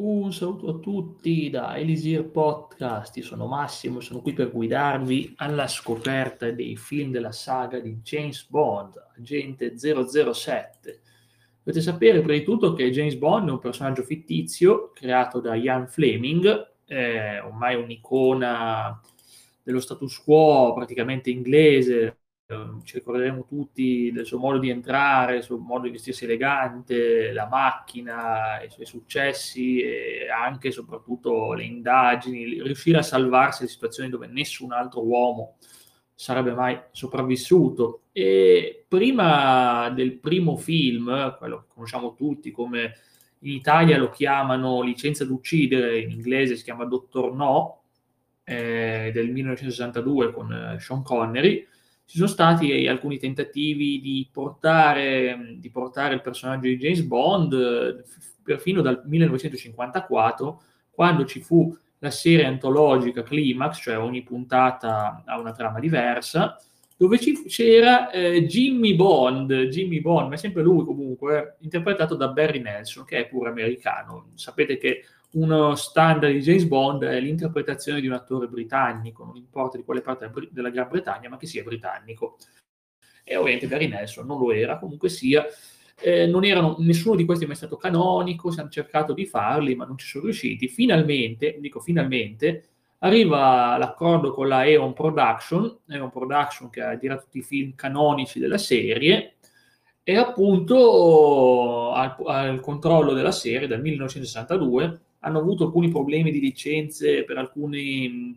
Un saluto a tutti da Elisir Podcast, io sono Massimo, sono qui per guidarvi alla scoperta dei film della saga di James Bond, Agente 007. Dovete sapere prima di tutto che James Bond è un personaggio fittizio creato da Ian Fleming, ormai un'icona dello status quo praticamente inglese, ci ricorderemo tutti del suo modo di entrare, il suo modo di vestirsi elegante, la macchina, i suoi successi e anche e soprattutto le indagini, riuscire a salvarsi da situazioni dove nessun altro uomo sarebbe mai sopravvissuto. E prima del primo film, quello che conosciamo tutti come in Italia lo chiamano Licenza d'uccidere, in inglese si chiama Dottor No, eh, del 1962 con eh, Sean Connery, ci sono stati alcuni tentativi di portare, di portare il personaggio di James Bond perfino dal 1954, quando ci fu la serie antologica Climax, cioè ogni puntata ha una trama diversa, dove ci, c'era eh, Jimmy Bond, Jimmy Bond, ma è sempre lui comunque, interpretato da Barry Nelson, che è pure americano. Sapete che uno standard di James Bond è l'interpretazione di un attore britannico, non importa di quale parte della Gran Bretagna, ma che sia britannico. E ovviamente Gary Nelson non lo era, comunque sia. Eh, non erano, nessuno di questi è mai stato canonico, si hanno cercato di farli, ma non ci sono riusciti. Finalmente, dico finalmente, arriva l'accordo con la Eon Production, Eon Production che ha girato tutti i film canonici della serie, e appunto al, al controllo della serie dal 1962 hanno avuto alcuni problemi di licenze per alcuni,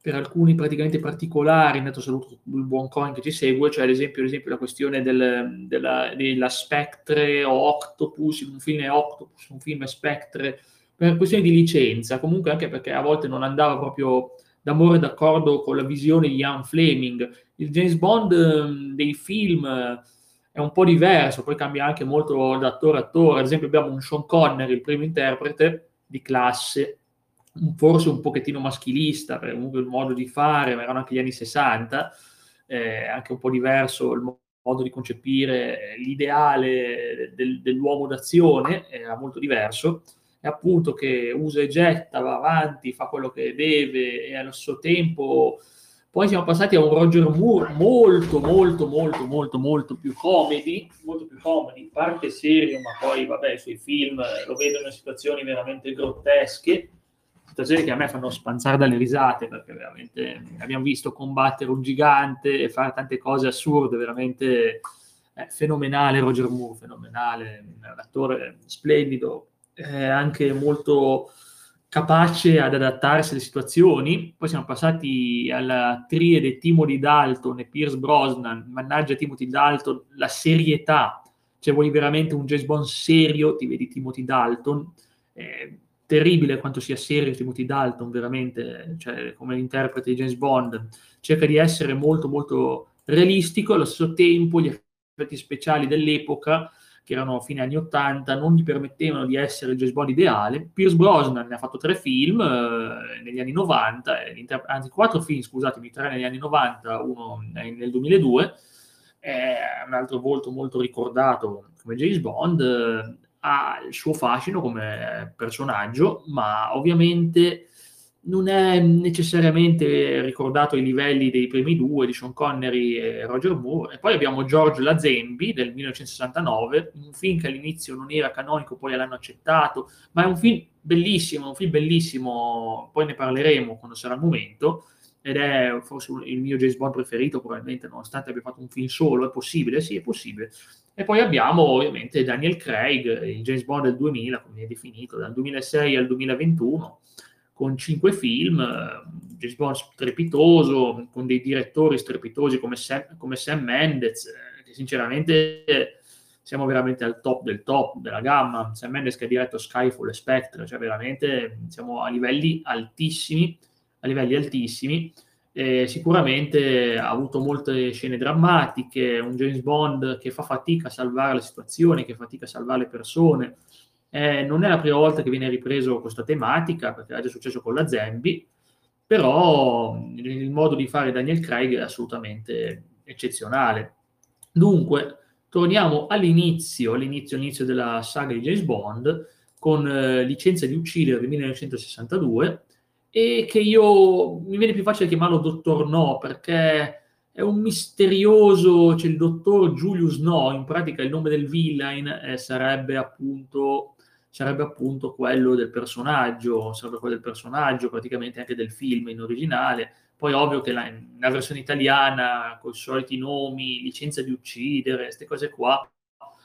per alcuni praticamente particolari, nato saluto il buon coin che ci segue, cioè ad esempio, ad esempio la questione del, della, della, Spectre o Octopus, un film è Octopus, un film è Spectre, per questioni di licenza, comunque anche perché a volte non andava proprio d'amore d'accordo con la visione di Ian Fleming. Il James Bond ehm, dei film è un po' diverso, poi cambia anche molto da attore a attore, ad esempio abbiamo un Sean Connery, il primo interprete, di classe, forse un pochettino maschilista, per comunque il modo di fare, ma erano anche gli anni 60, eh, anche un po' diverso il modo di concepire l'ideale del, dell'uomo d'azione, era molto diverso, e appunto che usa e getta, va avanti, fa quello che deve e allo stesso tempo poi siamo passati a un Roger Moore molto, molto, molto, molto, molto più comedy, molto più comedy, parte serio, ma poi, vabbè, i suoi film lo vedo in situazioni veramente grottesche, situazioni che a me fanno spanzare dalle risate, perché veramente abbiamo visto combattere un gigante e fare tante cose assurde, veramente eh, fenomenale Roger Moore, fenomenale, un attore splendido, eh, anche molto capace ad adattarsi alle situazioni. Poi siamo passati alla triade Timothy Dalton e Pierce Brosnan. Mannaggia Timothy Dalton, la serietà. Cioè vuoi veramente un James Bond serio, ti vedi Timothy Dalton. Eh, terribile quanto sia serio Timothy Dalton, veramente, cioè, come interprete di James Bond. Cerca di essere molto, molto realistico, allo stesso tempo gli effetti speciali dell'epoca che erano fine anni 80, non gli permettevano di essere il James Bond ideale. Pierce Brosnan ne ha fatto tre film eh, negli anni 90, eh, anzi quattro film, scusatemi, tre negli anni 90, uno nel 2002, è un altro volto molto ricordato come James Bond, eh, ha il suo fascino come personaggio, ma ovviamente non è necessariamente ricordato ai livelli dei primi due di Sean Connery e Roger Moore. E poi abbiamo George Lazenby del 1969, un film che all'inizio non era canonico, poi l'hanno accettato, ma è un film bellissimo, un film bellissimo, poi ne parleremo quando sarà il momento, ed è forse il mio James Bond preferito, probabilmente, nonostante abbia fatto un film solo, è possibile? Sì, è possibile. E poi abbiamo ovviamente Daniel Craig, il James Bond del 2000, come è definito, dal 2006 al 2021, con cinque film, James Bond strepitoso, con dei direttori strepitosi come Sam, come Sam Mendes, eh, che sinceramente siamo veramente al top del top della gamma. Sam Mendes che ha diretto Skyfall e Spectre, cioè veramente siamo a livelli altissimi, a livelli altissimi. Eh, sicuramente ha avuto molte scene drammatiche, un James Bond che fa fatica a salvare la situazione, che fatica a salvare le persone, eh, non è la prima volta che viene ripreso questa tematica, perché è già successo con la Zambi, però il modo di fare Daniel Craig è assolutamente eccezionale. Dunque, torniamo all'inizio, all'inizio, all'inizio della saga di James Bond, con eh, Licenza di uccidere del 1962 e che io mi viene più facile chiamarlo Dottor No perché è un misterioso, c'è il dottor Julius No, in pratica il nome del villain eh, sarebbe, appunto, sarebbe appunto quello del personaggio, sarebbe quello del personaggio, praticamente anche del film in originale. Poi ovvio che la, la versione italiana, con i soliti nomi, licenza di uccidere, queste cose qua,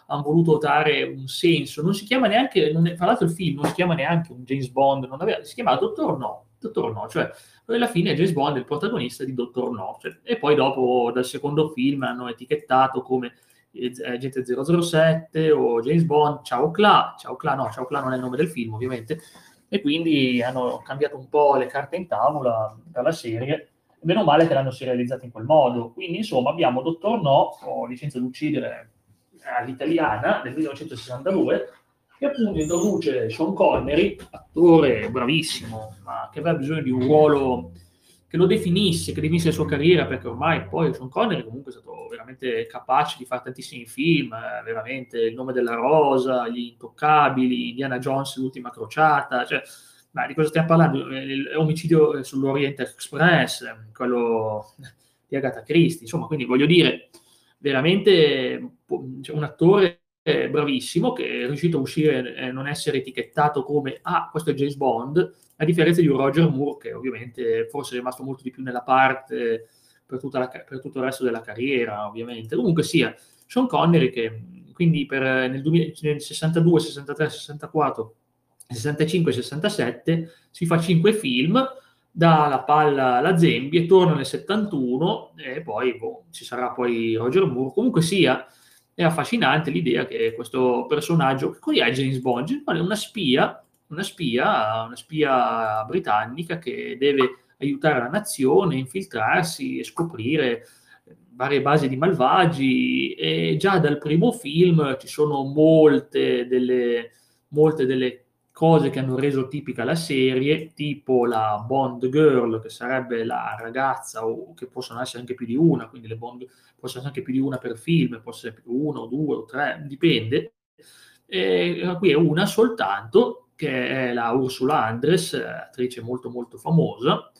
hanno voluto dare un senso. Non si chiama neanche, è, tra l'altro il film non si chiama neanche un James Bond, aveva, si chiama Dottor No, Dottor No, cioè alla fine James Bond è il protagonista di Dottor No. Cioè, e poi dopo, dal secondo film, hanno etichettato come Agente 007 o James Bond, Ciao Cla, Ciao Cla, no, Ciao Cla non è il nome del film ovviamente, e quindi hanno cambiato un po' le carte in tavola dalla serie, meno male che l'hanno serializzata in quel modo. Quindi, insomma, abbiamo Dottor No, o Licenza d'uccidere all'italiana, del 1962, che appunto introduce Sean Connery, attore bravissimo, ma che aveva bisogno di un ruolo che lo definisse, che definisse la sua carriera, perché ormai poi Sean Connery comunque è stato veramente capace di fare tantissimi film, eh, veramente Il nome della rosa, Gli intoccabili, Indiana Jones, L'ultima crociata, cioè, ma di cosa stiamo parlando? L'omicidio sull'Orient Express, quello di Agatha Christie, insomma, quindi voglio dire, veramente cioè, un attore bravissimo che è riuscito a uscire e non essere etichettato come ah, questo è James Bond, a differenza di un Roger Moore che ovviamente forse è rimasto molto di più nella parte per, la, per tutto il resto della carriera, ovviamente. Comunque sia, Sean Connery che quindi per, nel, 2000, nel 62, 63, 64, 65, 67 si fa 5 film, dà la palla alla Zembie, torna nel 71 e poi boh, ci sarà poi Roger Moore. Comunque sia, è affascinante l'idea che questo personaggio, che così è James Bond, è una spia, una spia, una spia britannica che deve aiutare la nazione, infiltrarsi e scoprire varie basi di malvagi. E già dal primo film ci sono molte delle, molte delle cose che hanno reso tipica la serie, tipo la Bond Girl, che sarebbe la ragazza, o che possono essere anche più di una, quindi le Bond possono essere anche più di una per film, possono essere uno, due o tre, dipende. E qui è una soltanto, che è la Ursula Andres, attrice molto molto famosa,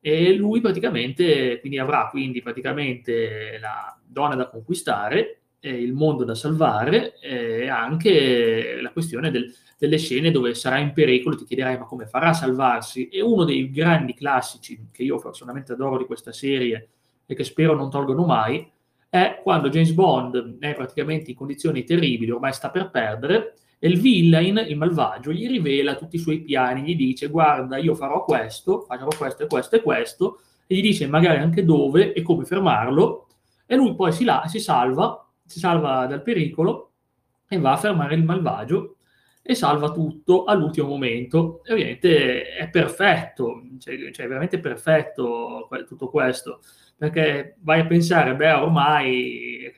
e lui praticamente quindi avrà quindi praticamente la donna da conquistare, il mondo da salvare e anche la questione del, delle scene dove sarà in pericolo, ti chiederai ma come farà a salvarsi? E uno dei grandi classici che io personalmente adoro di questa serie e che spero non tolgono mai, è quando James Bond è praticamente in condizioni terribili, ormai sta per perdere, e il villain, il malvagio, gli rivela tutti i suoi piani, gli dice guarda io farò questo, farò questo e questo e questo, e gli dice magari anche dove e come fermarlo, e lui poi si, la, si salva, si salva dal pericolo e va a fermare il malvagio e salva tutto all'ultimo momento. E ovviamente è perfetto, cioè, cioè veramente perfetto tutto questo, perché vai a pensare, beh, ormai eh,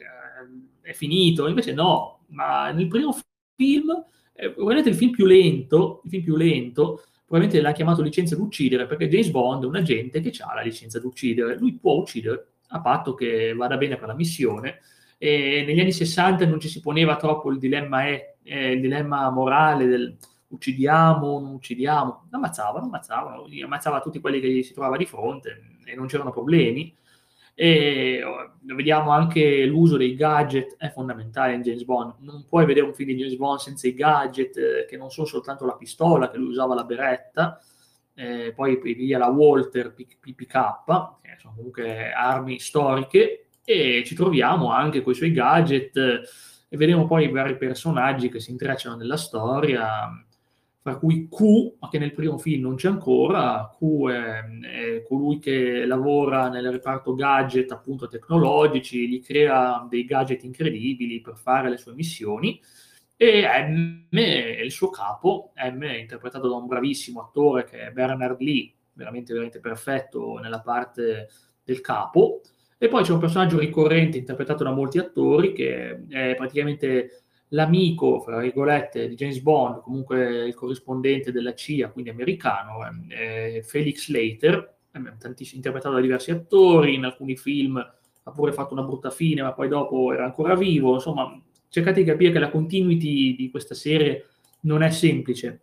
è finito, invece no, ma nel primo film, eh, probabilmente il film più lento, il film più lento, probabilmente l'ha chiamato licenza d'uccidere, perché James Bond è un agente che ha la licenza d'uccidere, lui può uccidere a patto che vada bene per la missione, e negli anni 60 non ci si poneva troppo il dilemma, è, eh, il dilemma morale del uccidiamo, non uccidiamo, ammazzavano, ammazzavano, ammazzava tutti quelli che si trovava di fronte e non c'erano problemi. E oh, vediamo anche l'uso dei gadget è fondamentale in James Bond. Non puoi vedere un film di James Bond senza i gadget, eh, che non sono soltanto la pistola, che lui usava la beretta, eh, poi via la Walter PPK, che sono comunque armi storiche, e ci troviamo anche con i suoi gadget e vediamo poi i vari personaggi che si intrecciano nella storia, fra cui Q, che nel primo film non c'è ancora, Q è, è colui che lavora nel reparto gadget appunto tecnologici, gli crea dei gadget incredibili per fare le sue missioni, e M è il suo capo, M è interpretato da un bravissimo attore che è Bernard Lee, veramente, veramente perfetto nella parte del capo, e poi c'è un personaggio ricorrente interpretato da molti attori che è praticamente l'amico, fra virgolette, di James Bond, comunque il corrispondente della CIA, quindi americano, è Felix Slater, interpretato da diversi attori, in alcuni film ha pure fatto una brutta fine, ma poi dopo era ancora vivo. Insomma, cercate di capire che la continuity di questa serie non è semplice,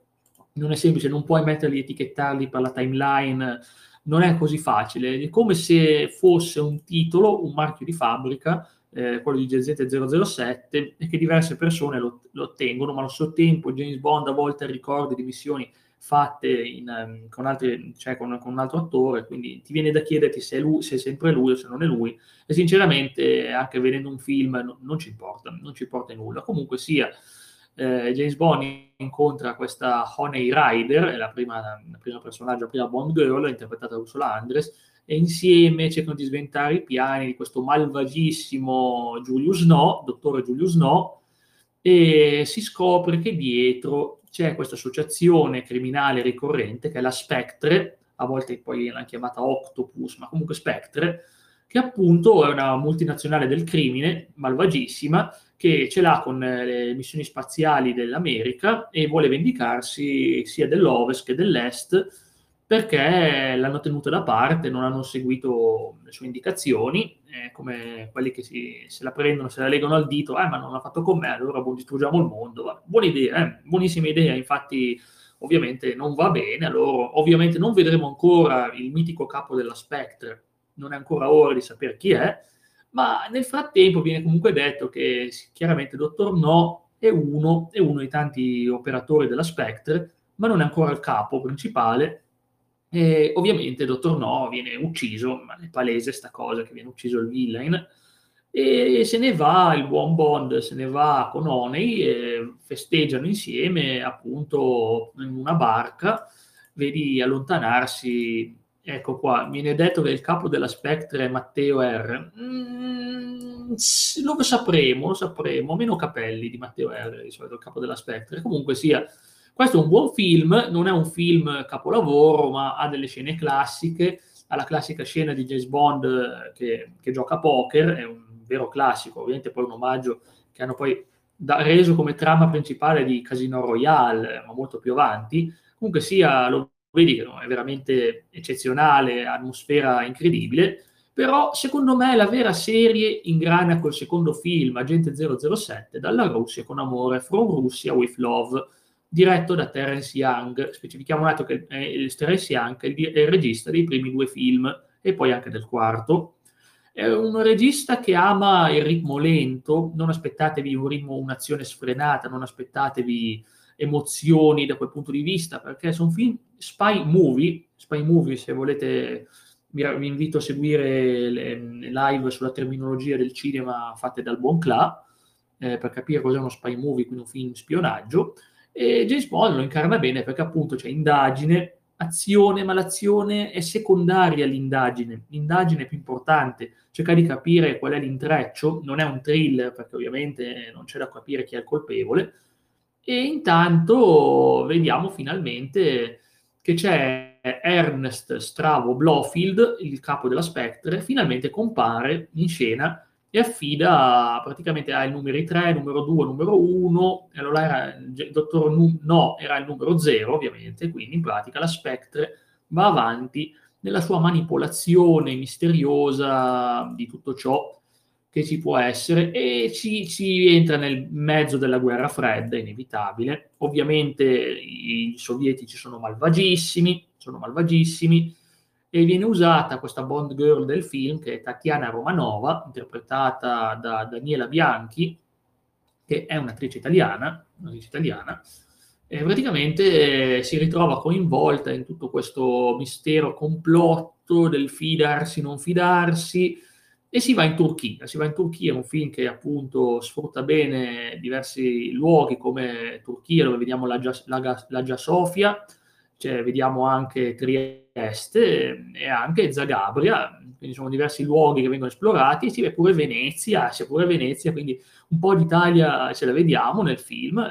non è semplice, non puoi metterli, etichettarli per la timeline, non è così facile, è come se fosse un titolo, un marchio di fabbrica, eh, quello di GZ007, e che diverse persone lo, lo ottengono, ma allo stesso tempo James Bond a volte ricorda di missioni fatte in, um, con, altri, cioè con, con, un altro attore, quindi ti viene da chiederti se è, lui, se è sempre lui o se non è lui, e sinceramente anche vedendo un film no, non ci importa, non ci importa nulla. Comunque sia, eh, James Bond incontra questa Honey Rider, è la prima, la prima personaggio, la prima Bond Girl, interpretata da Ursula Andres, e insieme cercano di sventare i piani di questo malvagissimo Julius No, dottore Julius No, e si scopre che dietro c'è questa associazione criminale ricorrente che è la Spectre, a volte poi l'hanno chiamata Octopus, ma comunque Spectre, che appunto è una multinazionale del crimine, malvagissima, che ce l'ha con eh, le missioni spaziali dell'America e vuole vendicarsi sia dell'Ovest che dell'Est perché l'hanno tenuta da parte, non hanno seguito le sue indicazioni, eh, come quelli che si, se la prendono, se la legano al dito, eh, ma non l'ha fatto con me, allora boh, distruggiamo il mondo. Buona idea, eh? buonissima idea, infatti ovviamente non va bene, allora ovviamente non vedremo ancora il mitico capo della Spectre, non è ancora ora di sapere chi è, ma nel frattempo viene comunque detto che chiaramente Dottor No è uno, è uno dei tanti operatori della Spectre, ma non è ancora il capo principale, e ovviamente Dottor No viene ucciso, ma è palese sta cosa che viene ucciso il villain, e se ne va il buon Bond, se ne va con Oney e festeggiano insieme appunto in una barca, vedi allontanarsi, ecco qua, viene detto che il capo della Spectre è Matteo R. Mm, lo sapremo, lo sapremo, meno capelli di Matteo R, di solito il capo della Spectre, comunque sia questo è un buon film, non è un film capolavoro, ma ha delle scene classiche, ha la classica scena di James Bond eh, che, che gioca a poker, è un vero classico, ovviamente poi un omaggio che hanno poi da, reso come trama principale di Casino Royale, ma molto più avanti. Comunque sia, lo vedi che è veramente eccezionale, atmosfera incredibile, però secondo me la vera serie ingrana col secondo film, Agente 007, dalla Russia con amore, From Russia with Love, diretto da Terence Young. Specifichiamo un attimo che eh, Terence Young è il, è il regista dei primi due film e poi anche del quarto. È un regista che ama il ritmo lento, non aspettatevi un ritmo, un'azione sfrenata, non aspettatevi emozioni da quel punto di vista, perché sono film spy movie, spy movie se volete vi, vi invito a seguire le, live sulla terminologia del cinema fatte dal buon Cla, eh, per capire cos'è uno spy movie, quindi un film spionaggio, e James Bond lo incarna bene perché appunto c'è indagine, azione, ma l'azione è secondaria all'indagine. L'indagine è più importante, cercare di capire qual è l'intreccio, non è un thriller perché ovviamente non c'è da capire chi è il colpevole. E intanto vediamo finalmente che c'è Ernest Stravo Blofield, il capo della Spectre, finalmente compare in scena e affida praticamente ai numeri 3, numero 2, numero 1, e allora era, il dottor No era il numero 0 ovviamente, quindi in pratica la Spectre va avanti nella sua manipolazione misteriosa di tutto ciò che ci può essere e ci, ci, entra nel mezzo della guerra fredda, inevitabile. Ovviamente i sovietici sono malvagissimi, sono malvagissimi, e viene usata questa Bond Girl del film, che è Tatiana Romanova, interpretata da Daniela Bianchi, che è un'attrice italiana, un'attrice italiana e praticamente eh, si ritrova coinvolta in tutto questo mistero complotto del fidarsi, non fidarsi, e si va in Turchia. Si va in Turchia, è un film che appunto sfrutta bene diversi luoghi come Turchia, dove vediamo la, la, la Gia Sofia, cioè, vediamo anche Trieste e anche Zagabria, quindi sono diversi luoghi che vengono esplorati, si vede pure Venezia, c'è pure Venezia, quindi un po' d'Italia ce la vediamo nel film,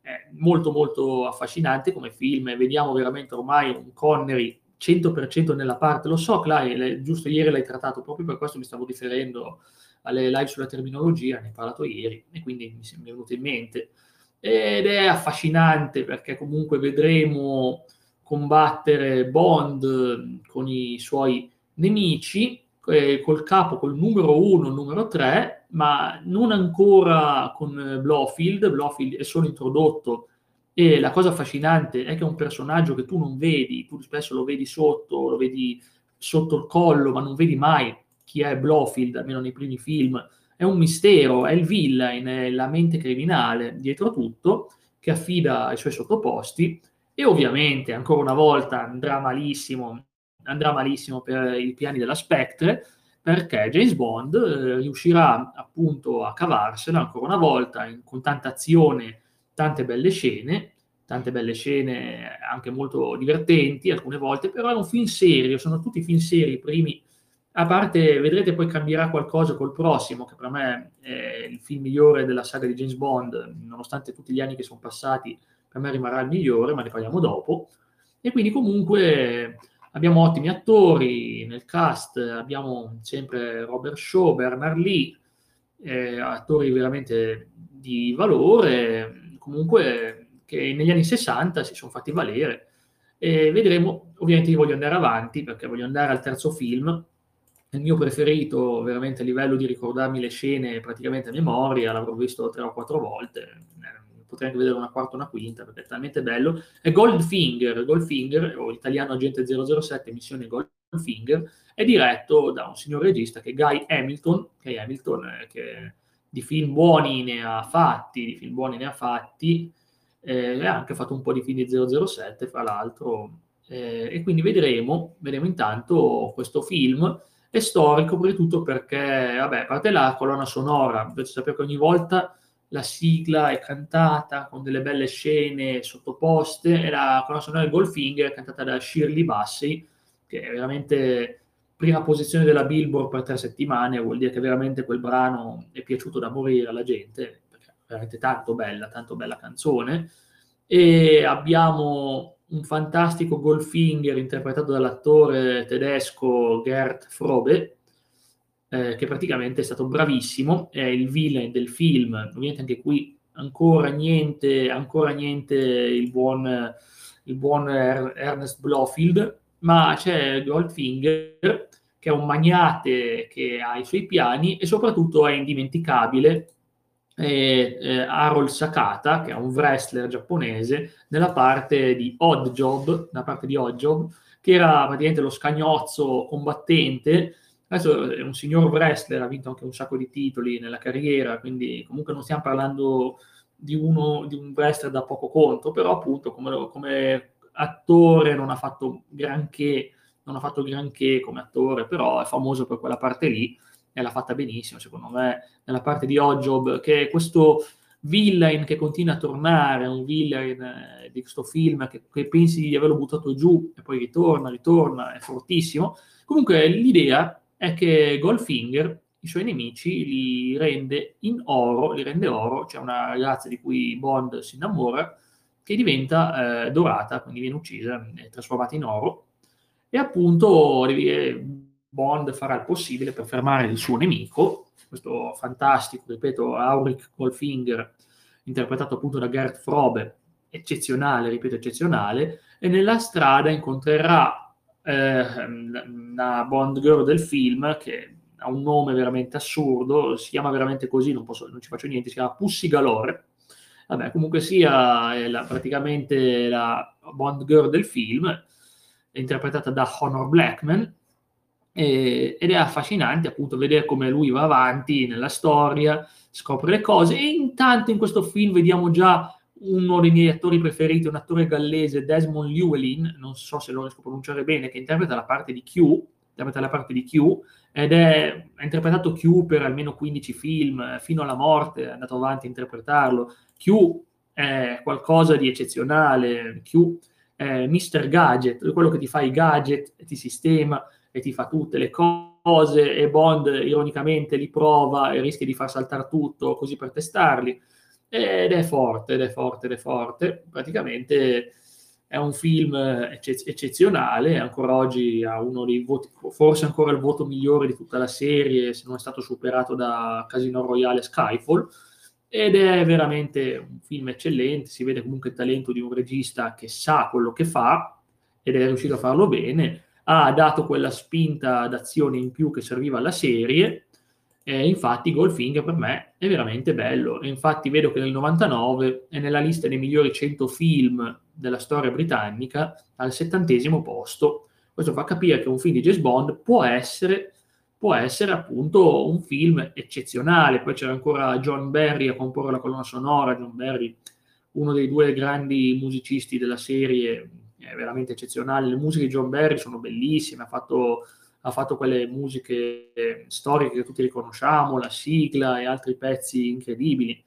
è molto molto affascinante come film, vediamo veramente ormai un Connery 100% nella parte, lo so Clay, giusto ieri l'hai trattato, proprio per questo mi stavo riferendo alle live sulla terminologia, ne hai parlato ieri e quindi mi è venuto in mente. Ed è affascinante perché comunque vedremo combattere Bond con i suoi nemici, eh, col capo, col numero 1, numero 3, ma non ancora con Blofeld. Blofeld è solo introdotto E la cosa affascinante è che è un personaggio che tu non vedi, tu spesso lo vedi sotto, lo vedi sotto il collo, ma non vedi mai chi è Blofeld, almeno nei primi film. È un mistero, è il villain, è la mente criminale dietro tutto, che affida ai suoi sottoposti e ovviamente, ancora una volta, andrà malissimo, andrà malissimo per i piani della Spectre, perché James Bond eh, riuscirà appunto a cavarsela ancora una volta in, con tanta azione, tante belle scene, tante belle scene anche molto divertenti alcune volte, però è un film serio, sono tutti film seri, i primi, a parte, vedrete poi cambierà qualcosa col prossimo, che per me è il film migliore della saga di James Bond, nonostante tutti gli anni che sono passati, per me rimarrà il migliore, ma ne parliamo dopo. E quindi comunque abbiamo ottimi attori nel cast, abbiamo sempre Robert Shaw, Bernard Lee, eh, attori veramente di valore, comunque che negli anni 60 si sono fatti valere. E vedremo, ovviamente io voglio andare avanti perché voglio andare al terzo film, il mio preferito veramente a livello di ricordarmi le scene praticamente a memoria, l'avrò visto tre o quattro volte, potrei anche vedere una quarta o una quinta perché è talmente bello, è Goldfinger, Goldfinger o italiano agente 007, missione Goldfinger, è diretto da un signor regista che è Guy Hamilton, Guy Hamilton eh, che di film buoni ne ha fatti, di film buoni ne ha fatti, eh, ha anche fatto un po' di film di 007 fra l'altro, eh, e quindi vedremo, vedremo intanto questo film, è storico soprattutto perché, vabbè, a parte la colonna sonora, dovete sapere che ogni volta la sigla è cantata con delle belle scene sottoposte, e la colonna sonora del Goldfinger è cantata da Shirley Bassey, che è veramente prima posizione della Billboard per tre settimane, vuol dire che veramente quel brano è piaciuto da morire alla gente, perché è veramente tanto bella, tanto bella canzone, e abbiamo un fantastico Goldfinger interpretato dall'attore tedesco Gerd Frobe, eh, che praticamente è stato bravissimo, è il villain del film, ovviamente anche qui ancora niente, ancora niente il buon, il buon Ernest Blofeld, ma c'è Goldfinger che è un magnate che ha i suoi piani e soprattutto è indimenticabile. Eh, eh, Harold Sakata, che è un wrestler giapponese, nella parte di Odd Job, nella parte di Odd Job, che era praticamente lo scagnozzo combattente. Adesso è un signor wrestler, ha vinto anche un sacco di titoli nella carriera, quindi comunque non stiamo parlando di, uno, di un wrestler da poco conto, però appunto come, come attore non ha fatto granché, non ha fatto granché come attore, però è famoso per quella parte lì e l'ha fatta benissimo, secondo me, nella parte di Ojob, che è questo villain che continua a tornare, un villain eh, di questo film che, che, pensi di averlo buttato giù e poi ritorna, ritorna, è fortissimo. Comunque l'idea è che Goldfinger i suoi nemici li rende in oro, li rende oro, c'è una ragazza di cui Bond si innamora, che diventa eh, dorata, quindi viene uccisa, è trasformata in oro, e appunto Bond farà il possibile per fermare il suo nemico, questo fantastico, ripeto, Auric Goldfinger, interpretato appunto da Gert Frobe, eccezionale, ripeto, eccezionale, e nella strada incontrerà eh, una Bond Girl del film che ha un nome veramente assurdo, si chiama veramente così, non, posso, non ci faccio niente, si chiama Pussy Galore. Vabbè, comunque sia, è la, praticamente la Bond Girl del film, interpretata da Honor Blackman, e, ed è affascinante appunto vedere come lui va avanti nella storia, scopre le cose e intanto in questo film vediamo già uno dei miei attori preferiti, un attore gallese, Desmond Llewellyn, non so se lo riesco a pronunciare bene, che interpreta la parte di Q, interpreta la parte di Q, ed è, ha interpretato Q per almeno 15 film, fino alla morte è andato avanti a interpretarlo. Q è qualcosa di eccezionale, Q è Mr. Gadget, quello che ti fa i gadget ti sistema e ti fa tutte le cose e Bond ironicamente li prova e rischia di far saltare tutto così per testarli ed è forte, ed è forte, ed è forte. Praticamente è un film ecce- eccezionale, ancora oggi ha uno dei voti, forse ancora il voto migliore di tutta la serie, se non è stato superato da Casino Royale Skyfall, ed è veramente un film eccellente, si vede comunque il talento di un regista che sa quello che fa ed è riuscito a farlo bene, ha dato quella spinta d'azione in più che serviva alla serie, E infatti Goldfinger per me è veramente bello. E infatti vedo che nel 99 è nella lista dei migliori 100 film della storia britannica al settantesimo posto. Questo fa capire che un film di James Bond può essere, può essere appunto un film eccezionale. Poi c'era ancora John Barry a comporre la colonna sonora. John Barry, uno dei due grandi musicisti della serie, è veramente eccezionale. Le musiche di John Barry sono bellissime. Ha fatto ha fatto quelle musiche storiche che tutti riconosciamo, la sigla e altri pezzi incredibili.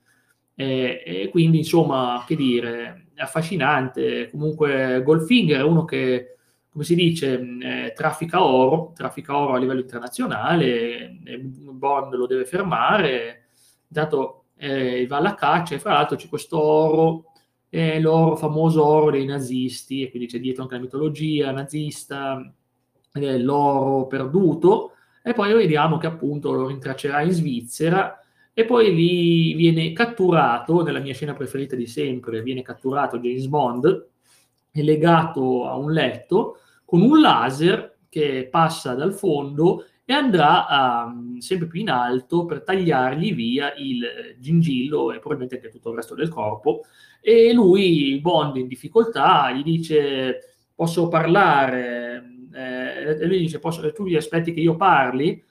E, e quindi, insomma, che dire, è affascinante. Comunque, Goldfinger è uno che, come si dice, eh, traffica oro, traffica oro a livello internazionale, Bond lo deve fermare, dato eh, va alla caccia e fra l'altro c'è questo oro, eh, l'oro, famoso oro dei nazisti, e quindi c'è dietro anche la mitologia nazista, l'oro perduto e poi vediamo che appunto lo rintraccerà in Svizzera e poi lì viene catturato, nella mia scena preferita di sempre, viene catturato James Bond e legato a un letto con un laser che passa dal fondo e andrà a, sempre più in alto per tagliargli via il gingillo e probabilmente anche tutto il resto del corpo. E lui, Bond in difficoltà, gli dice posso parlare, eh, e lui dice, tu gli aspetti che io parli,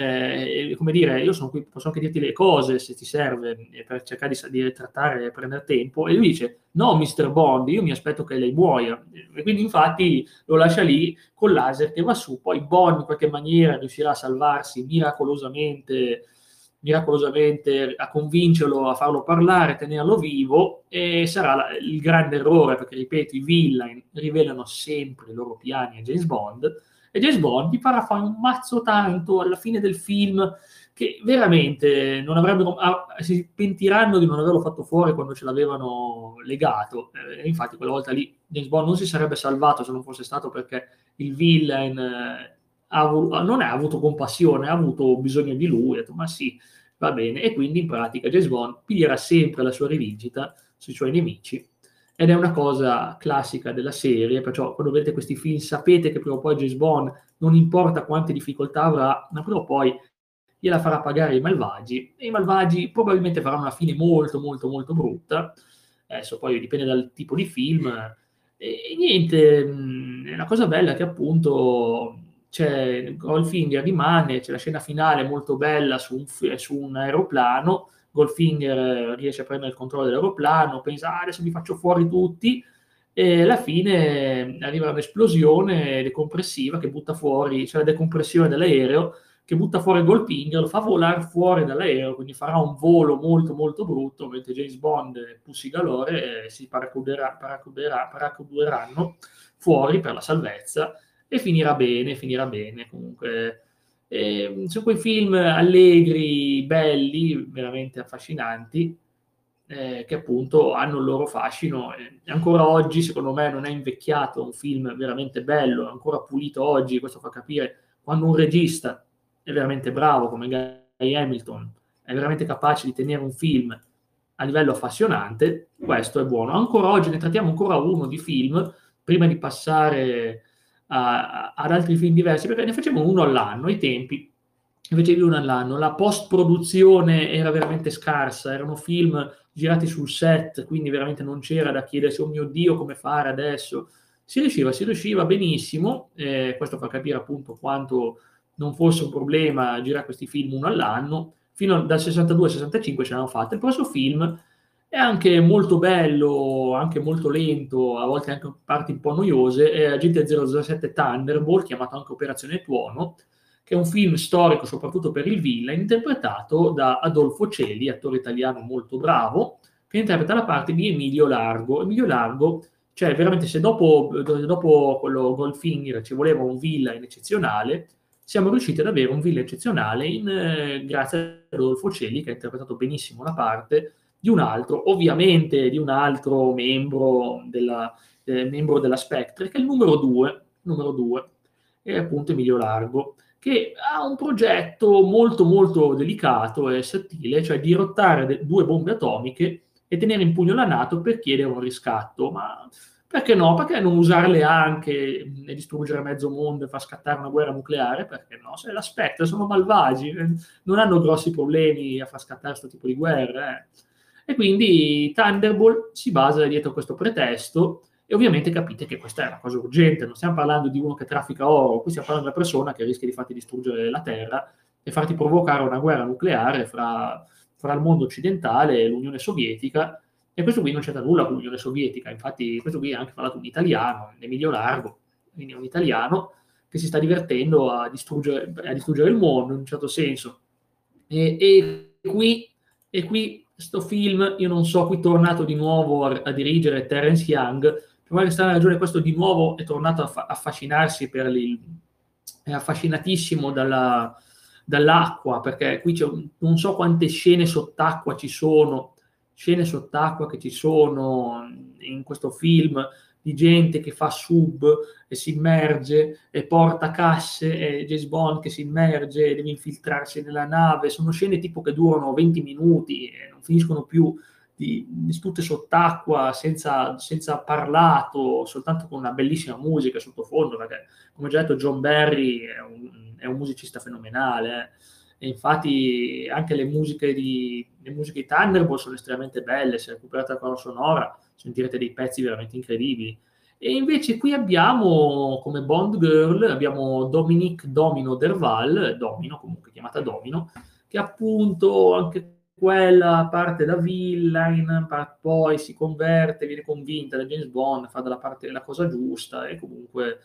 eh, come dire, io sono qui, posso anche dirti le cose se ti serve eh, per cercare di, di trattare e prendere tempo. E lui dice: No, Mr. Bond, io mi aspetto che lei muoia. E quindi, infatti, lo lascia lì con laser che va su. Poi Bond, in qualche maniera, riuscirà a salvarsi miracolosamente miracolosamente a convincerlo a farlo parlare, a tenerlo vivo e sarà la, il grande errore perché ripeto i villain rivelano sempre i loro piani a James Bond e James Bond gli farà fare un mazzo tanto alla fine del film che veramente non avrebbero, ah, si pentiranno di non averlo fatto fuori quando ce l'avevano legato. E infatti quella volta lì James Bond non si sarebbe salvato se non fosse stato perché il villain eh, ha, non ha avuto compassione, ha avuto bisogno di lui, ha detto ma sì, va bene, e quindi in pratica James Bond piglierà sempre la sua rivincita sui suoi nemici ed è una cosa classica della serie, perciò quando vedete questi film sapete che prima o poi James Bond non importa quante difficoltà avrà, ma prima o poi gliela farà pagare i malvagi. E i malvagi probabilmente faranno una fine molto molto molto brutta, adesso poi dipende dal tipo di film. E, e niente, mh, la cosa bella è che appunto c'è Goldfinger rimane, c'è la scena finale molto bella su un, su un aeroplano, Goldfinger riesce a prendere il controllo dell'aeroplano, pensa ah, adesso mi faccio fuori tutti e alla fine arriva un'esplosione decompressiva che butta fuori, cioè la decompressione dell'aereo che butta fuori Goldfinger, lo fa volare fuori dall'aereo, quindi farà un volo molto molto brutto, mentre James Bond e Pussy Galore eh, si paracuderà, paracuderà, paracuderanno fuori per la salvezza e finirà bene, finirà bene comunque. E, sono quei film allegri, belli, veramente affascinanti, eh, che appunto hanno il loro fascino. E ancora oggi, secondo me, non è invecchiato un film veramente bello, è ancora pulito oggi. Questo fa capire quando un regista è veramente bravo, come Guy Hamilton, è veramente capace di tenere un film a livello affascinante, questo è buono. Ancora oggi ne trattiamo ancora uno di film, prima di passare ad altri film diversi, perché ne facevamo uno all'anno, ai tempi ne facevi uno all'anno, la post-produzione era veramente scarsa, erano film girati sul set, quindi veramente non c'era da chiedersi, oh mio Dio, come fare adesso? Si riusciva, si riusciva benissimo, eh, questo fa capire appunto quanto non fosse un problema girare questi film uno all'anno, fino dal 62 al 65 ce l'hanno fatta. Il prossimo film è anche molto bello, anche molto lento, a volte anche parti un po' noiose, è Agente 007 Thunderbolt, chiamato anche Operazione Tuono, che è un film storico soprattutto per il villain, interpretato da Adolfo Celi, attore italiano molto bravo, che interpreta la parte di Emilio Largo. Emilio Largo, cioè veramente se dopo, dopo quello Goldfinger ci voleva un villain eccezionale, siamo riusciti ad avere un villain eccezionale in, eh, grazie ad Adolfo Celi, che ha interpretato benissimo la parte, di un altro, ovviamente di un altro membro della, eh, membro della Spectre, che è il numero due, numero due, è appunto Emilio Largo, che ha un progetto molto molto delicato e sottile, cioè di rottare de- due bombe atomiche e tenere in pugno la Nato per chiedere un riscatto, ma perché no? Perché non usarle anche e distruggere mezzo mondo e far scattare una guerra nucleare? Perché no? Se l'aspetta, sono malvagi, eh, non hanno grossi problemi a far scattare questo tipo di guerre. Eh. E quindi Thunderbolt si basa dietro questo pretesto e ovviamente capite che questa è una cosa urgente, non stiamo parlando di uno che traffica oro, qui stiamo parlando di una persona che rischia di farti distruggere la Terra e farti provocare una guerra nucleare fra, fra il mondo occidentale e l'Unione Sovietica e questo qui non c'entra nulla con l'Unione Sovietica, infatti questo qui ha anche parlato un italiano, Emilio Largo, quindi è un italiano che si sta divertendo a distruggere, a distruggere il mondo in un certo senso. E, e qui, e qui sto film, io non so, qui è tornato di nuovo a, a dirigere Terence Young, per qualche strana ragione questo di nuovo è tornato a fa- affascinarsi per il, è affascinatissimo dalla, dall'acqua, perché qui c'è non so quante scene sott'acqua ci sono, scene sott'acqua che ci sono in questo film di gente che fa sub e si immerge e porta casse e James Bond che si immerge e deve infiltrarsi nella nave. Sono scene tipo che durano 20 minuti e non finiscono più di, di tutte sott'acqua senza, senza, parlato, soltanto con una bellissima musica sottofondo, perché come già detto John Barry è un, è un musicista fenomenale. Eh e infatti anche le musiche di, le musiche di Thunderbolt sono estremamente belle, se recuperate la colonna sonora sentirete dei pezzi veramente incredibili. E invece qui abbiamo come Bond Girl, abbiamo Dominique Domino Derval, Domino comunque chiamata Domino, che appunto anche quella parte da villain, poi si converte, viene convinta da James Bond, fa dalla parte della cosa giusta e comunque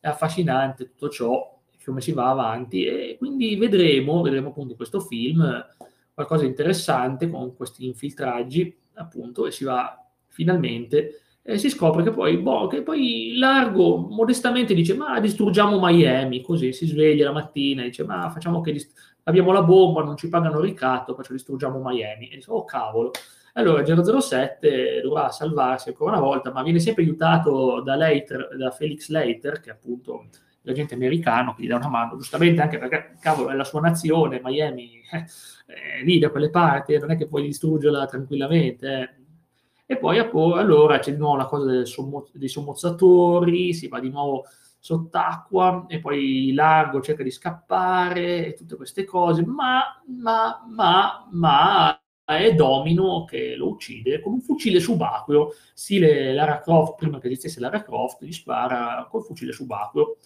è affascinante tutto ciò come si va avanti e quindi vedremo, vedremo appunto questo film qualcosa di interessante con questi infiltraggi appunto e si va finalmente e si scopre che poi, boh, che poi Largo modestamente dice ma distruggiamo Miami, così si sveglia la mattina e dice ma facciamo che dist- abbiamo la bomba, non ci pagano ricatto, poi distruggiamo Miami. E dice oh cavolo. Allora 007 dovrà salvarsi ancora una volta, ma viene sempre aiutato da, Leiter, da Felix Leiter, che appunto l'agente americano che gli dà una mano, giustamente anche perché, cavolo, è la sua nazione, Miami, eh, è lì da quelle parti, non è che puoi distruggerla tranquillamente. Eh. E poi allora c'è di nuovo la cosa sommo, dei sommozzatori, si va di nuovo sott'acqua e poi Largo cerca di scappare e tutte queste cose, ma, ma, ma, ma è Domino che lo uccide con un fucile subacqueo, stile Lara Croft, prima che esistesse Lara Croft, gli spara col fucile subacqueo.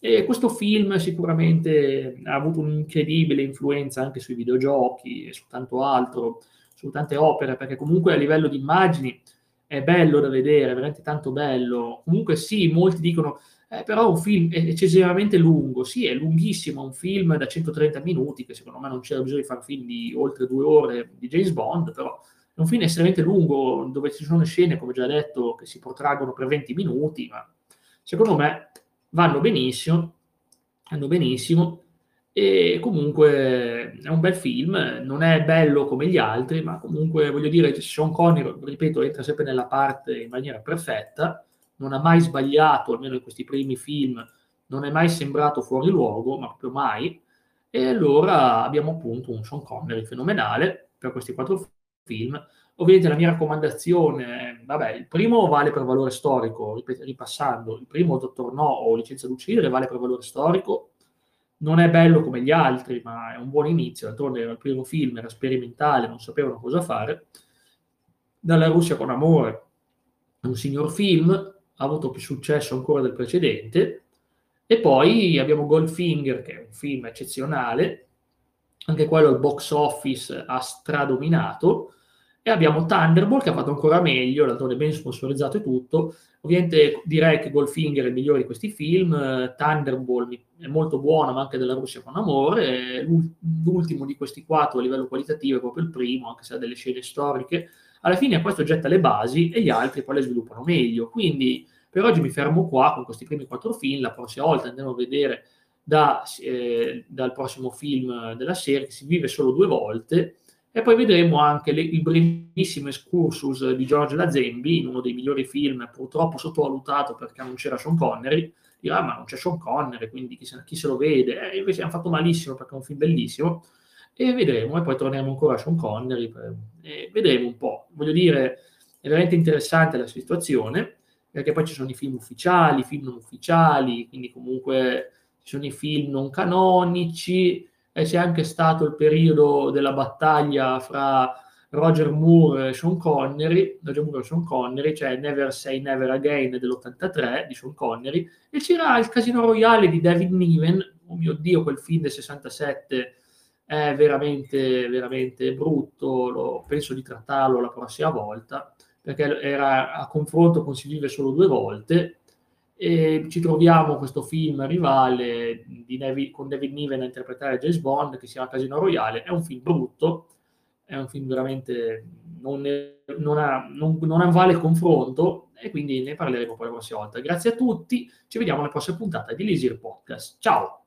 E questo film sicuramente ha avuto un'incredibile influenza anche sui videogiochi e su tanto altro, su tante opere, perché comunque a livello di immagini è bello da vedere, è veramente tanto bello. Comunque sì, molti dicono, eh, però un film è eccessivamente lungo. Sì, è lunghissimo, un film da 130 minuti, che secondo me non c'era bisogno di fare film di oltre due ore di James Bond, però è un film estremamente lungo, dove ci sono scene, come già detto, che si protraggono per 20 minuti, ma secondo me vanno benissimo, vanno benissimo e comunque è un bel film, non è bello come gli altri, ma comunque voglio dire, Sean Connery, ripeto, entra sempre nella parte in maniera perfetta, non ha mai sbagliato, almeno in questi primi film, non è mai sembrato fuori luogo, ma proprio mai, e allora abbiamo appunto un Sean Connery fenomenale per questi quattro film, Ovviamente la mia raccomandazione, vabbè, il primo vale per valore storico, ripassando, il primo Dottor No o Licenza d'uccidere vale per valore storico, non è bello come gli altri, ma è un buon inizio, d'altronde era il primo film, era sperimentale, non sapevano cosa fare. Dalla Russia con amore, un signor film, ha avuto più successo ancora del precedente, e poi abbiamo Goldfinger, che è un film eccezionale, anche quello il box office ha stradominato, e abbiamo Thunderbolt che ha fatto ancora meglio, l'attore ben sponsorizzato e tutto. Ovviamente direi che Goldfinger è il migliore di questi film, Thunderbolt è molto buono, ma anche della Russia con amore. L'ultimo di questi quattro a livello qualitativo è proprio il primo, anche se ha delle scene storiche. Alla fine questo getta le basi e gli altri poi le sviluppano meglio. Quindi per oggi mi fermo qua con questi primi quattro film, la prossima volta andremo a vedere da, eh, dal prossimo film della serie che si vive solo due volte e poi vedremo anche le, il brevissimo excursus di George Lazenby, in uno dei migliori film, purtroppo sottovalutato perché non c'era Sean Connery. Dirà, ma non c'è Sean Connery, quindi chi se, chi se lo vede? Eh, invece hanno fatto malissimo perché è un film bellissimo. E vedremo, e poi torneremo ancora a Sean Connery. Per, e vedremo un po'. Voglio dire, è veramente interessante la situazione. perché poi ci sono i film ufficiali, i film non ufficiali, quindi comunque ci sono i film non canonici, e c'è anche stato il periodo della battaglia fra Roger Moore e Sean Connery, Roger Moore e Sean Connery, cioè Never Say Never Again dell'83 di Sean Connery, e c'era il Casino Royale di David Niven, oh mio Dio, quel film del 67 è veramente, veramente brutto, lo, penso di trattarlo la prossima volta, perché era a confronto con Si vive solo due volte, e ci troviamo questo film rivale David, con David Niven a interpretare James Bond, che si chiama Casino Royale, è un film brutto, è un film veramente non, è, non, ha, non, non vale confronto e quindi ne parleremo poi la prossima volta. Grazie a tutti, ci vediamo alla prossima puntata di Lisir Podcast. Ciao!